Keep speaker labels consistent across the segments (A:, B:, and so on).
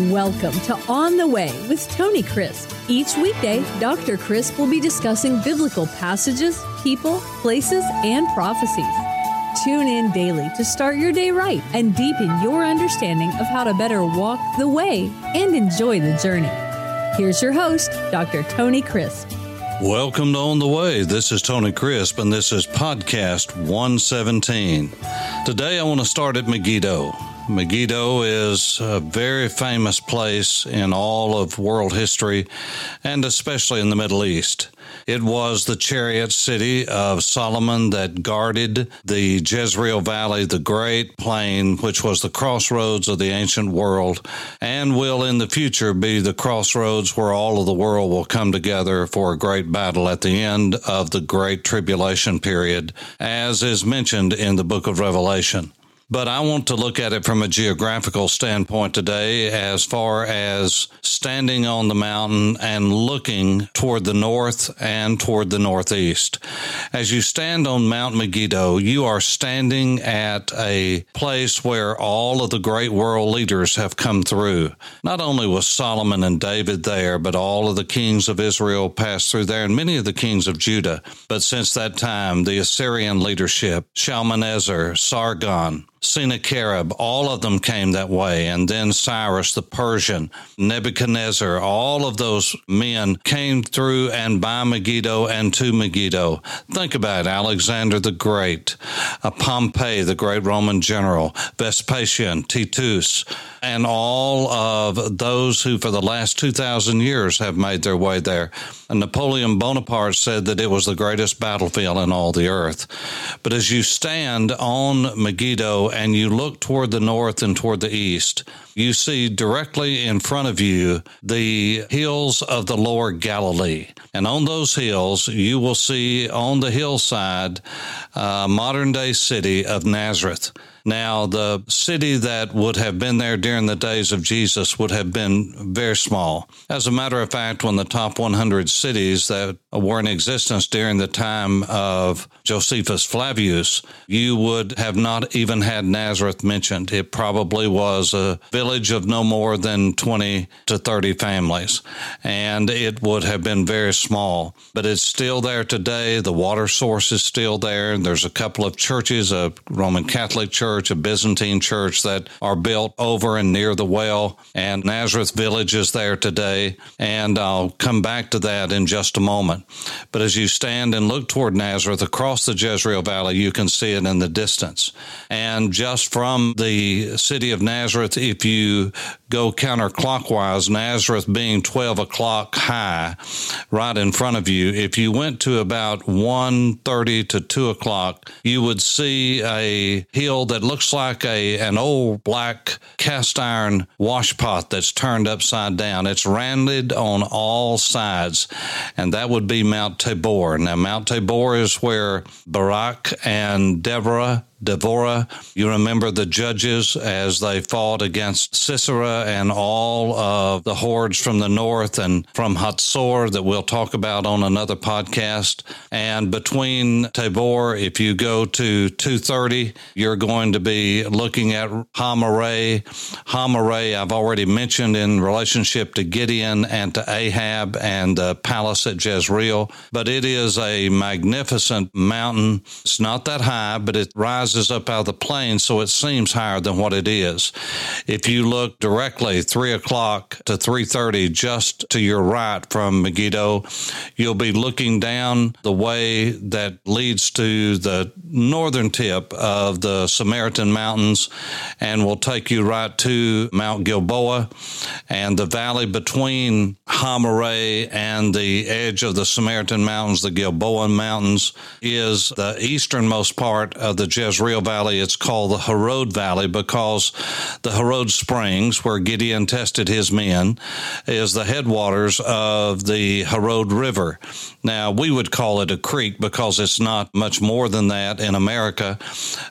A: Welcome to On the Way with Tony Crisp. Each weekday, Dr. Crisp will be discussing biblical passages, people, places, and prophecies. Tune in daily to start your day right and deepen your understanding of how to better walk the way and enjoy the journey. Here's your host, Dr. Tony Crisp.
B: Welcome to On the Way. This is Tony Crisp, and this is podcast 117. Today, I want to start at Megiddo. Megiddo is a very famous place in all of world history and especially in the Middle East. It was the chariot city of Solomon that guarded the Jezreel Valley, the great plain, which was the crossroads of the ancient world, and will in the future be the crossroads where all of the world will come together for a great battle at the end of the great tribulation period, as is mentioned in the book of Revelation. But I want to look at it from a geographical standpoint today, as far as standing on the mountain and looking toward the north and toward the northeast. As you stand on Mount Megiddo, you are standing at a place where all of the great world leaders have come through. Not only was Solomon and David there, but all of the kings of Israel passed through there and many of the kings of Judah. But since that time, the Assyrian leadership, Shalmaneser, Sargon, Sennacherib, all of them came that way. And then Cyrus the Persian, Nebuchadnezzar, all of those men came through and by Megiddo and to Megiddo. Think about it, Alexander the Great, uh, Pompey, the great Roman general, Vespasian, Titus, and all of those who for the last 2,000 years have made their way there. And Napoleon Bonaparte said that it was the greatest battlefield in all the earth. But as you stand on Megiddo and you look toward the north and toward the east, you see directly in front of you the hills of the lower Galilee. And on those hills, you will see on the hillside uh, a modern day city of Nazareth. Now, the city that would have been there during the days of Jesus would have been very small. As a matter of fact, when the top 100 cities that were in existence during the time of Josephus Flavius, you would have not even had Nazareth mentioned. It probably was a village of no more than 20 to 30 families, and it would have been very small. But it's still there today. The water source is still there. There's a couple of churches, a Roman Catholic church church, a Byzantine church that are built over and near the well. And Nazareth Village is there today. And I'll come back to that in just a moment. But as you stand and look toward Nazareth across the Jezreel Valley, you can see it in the distance. And just from the city of Nazareth, if you go counterclockwise, Nazareth being 12 o'clock high right in front of you, if you went to about 1.30 to 2 o'clock, you would see a hill that looks like a an old black cast iron washpot that's turned upside down. It's rounded on all sides, and that would be Mount Tabor. Now, Mount Tabor is where Barak and Deborah Devorah. You remember the judges as they fought against Sisera and all of the hordes from the north and from Hatzor that we'll talk about on another podcast. And between Tabor, if you go to 230, you're going to be looking at Ha-Moreh. Ha-Moreh, I've already mentioned in relationship to Gideon and to Ahab and the palace at Jezreel, but it is a magnificent mountain. It's not that high, but it rises rises up out of the plain, so it seems higher than what it is. If you look directly three o'clock to three thirty, just to your right from Megiddo, you'll be looking down the way that leads to the northern tip of the Samaritan Mountains, and will take you right to Mount Gilboa and the valley between Ha-Moreh and the edge of the Samaritan Mountains, the Gilboa Mountains, is the easternmost part of the Jezreel Jezreel Valley, it's called the Harod Valley because the Harod Springs, where Gideon tested his men, is the headwaters of the Harod River. Now, we would call it a creek because it's not much more than that in America,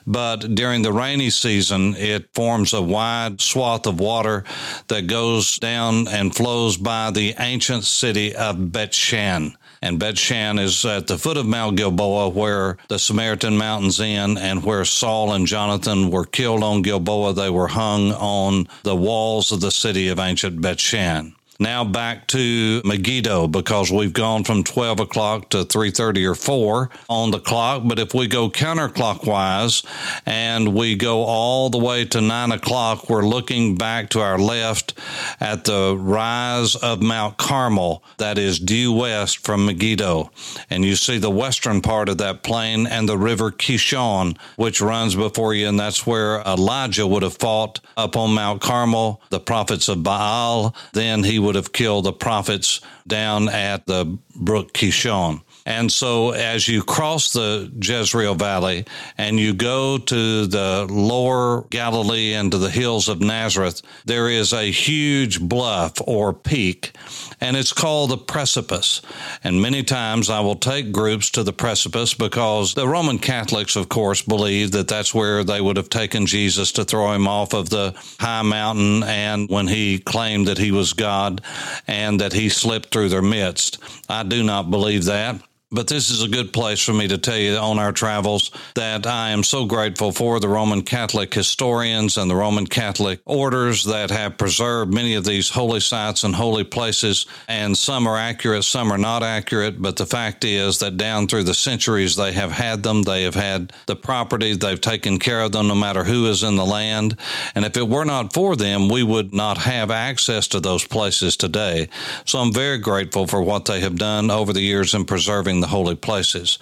B: but during the rainy season, it forms a wide swath of water that goes down and flows by the ancient city of Bet Shan. And Bet Shan is at the foot of Mount Gilboa, where the Samaritan Mountains end, and where Saul and Jonathan were killed on Gilboa. They were hung on the walls of the city of ancient Bet Shan. Now back to Megiddo because we've gone from 12 o'clock to 3.30 or 4 on the clock. But if we go counterclockwise and we go all the way to 9 o'clock, we're looking back to our left at the rise of Mount Carmel that is due west from Megiddo. And you see the western part of that plain and the river Kishon, which runs before you. And that's where Elijah would have fought up on Mount Carmel, the prophets of Baal. Then he would have killed the prophets down at the brook Kishon. And so, as you cross the Jezreel Valley and you go to the lower Galilee and to the hills of Nazareth, there is a huge bluff or peak, and it's called the precipice. And many times I will take groups to the precipice because the Roman Catholics, of course, believe that that's where they would have taken Jesus to throw him off of the high mountain and when he claimed that he was God and that he slipped through their midst. I do not believe that. But this is a good place for me to tell you on our travels that I am so grateful for the Roman Catholic historians and the Roman Catholic orders that have preserved many of these holy sites and holy places. And some are accurate, some are not accurate. But the fact is that down through the centuries, they have had them. They have had the property. They've taken care of them no matter who is in the land. And if it were not for them, we would not have access to those places today. So I'm very grateful for what they have done over the years in preserving the holy places.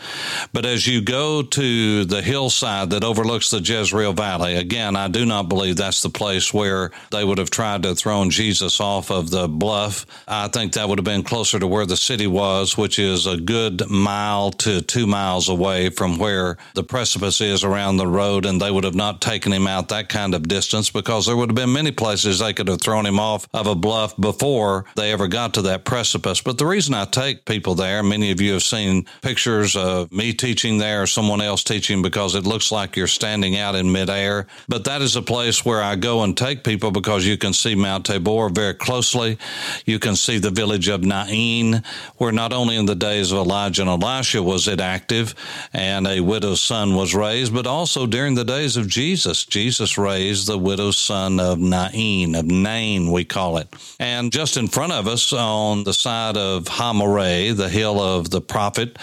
B: But as you go to the hillside that overlooks the Jezreel Valley, again, I do not believe that's the place where they would have tried to throw Jesus off of the bluff. I think that would have been closer to where the city was, which is a good mile to two miles away from where the precipice is around the road, and they would have not taken him out that kind of distance because there would have been many places they could have thrown him off of a bluff before they ever got to that precipice. But the reason I take people there, many of you have seen seen pictures of me teaching there or someone else teaching because it looks like you're standing out in midair. But that is a place where I go and take people because you can see Mount Tabor very closely. You can see the village of Nain, where not only in the days of Elijah and Elisha was it active and a widow's son was raised, but also during the days of Jesus. Jesus raised the widow's son of Nain, of Nain, we call it. And just in front of us on the side of Ha-Moreh, the hill of the prophet, prophet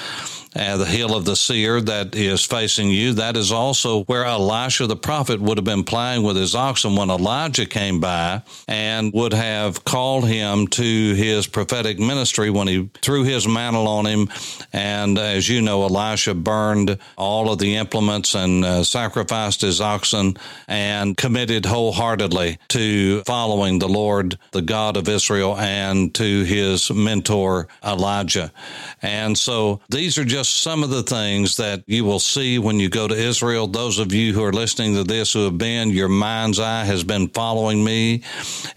B: uh, the hill of the seer that is facing you. That is also where Elisha the prophet would have been playing with his oxen when Elijah came by and would have called him to his prophetic ministry when he threw his mantle on him. And as you know, Elisha burned all of the implements and uh, sacrificed his oxen and committed wholeheartedly to following the Lord, the God of Israel, and to his mentor, Elijah. And so these are just just some of the things that you will see when you go to Israel. Those of you who are listening to this who have been, your mind's eye has been following me,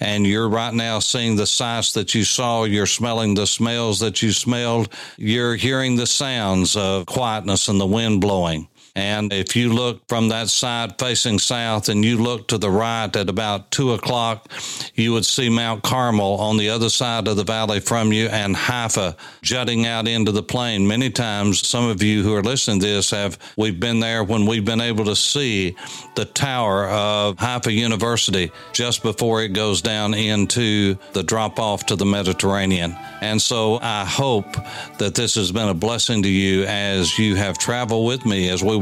B: and you're right now seeing the sights that you saw. You're smelling the smells that you smelled. You're hearing the sounds of quietness and the wind blowing. And if you look from that side facing south and you look to the right at about two o'clock, you would see Mount Carmel on the other side of the valley from you and Haifa jutting out into the plain. Many times, some of you who are listening to this have, we've been there when we've been able to see the tower of Haifa University just before it goes down into the drop off to the Mediterranean. And so I hope that this has been a blessing to you as you have traveled with me as we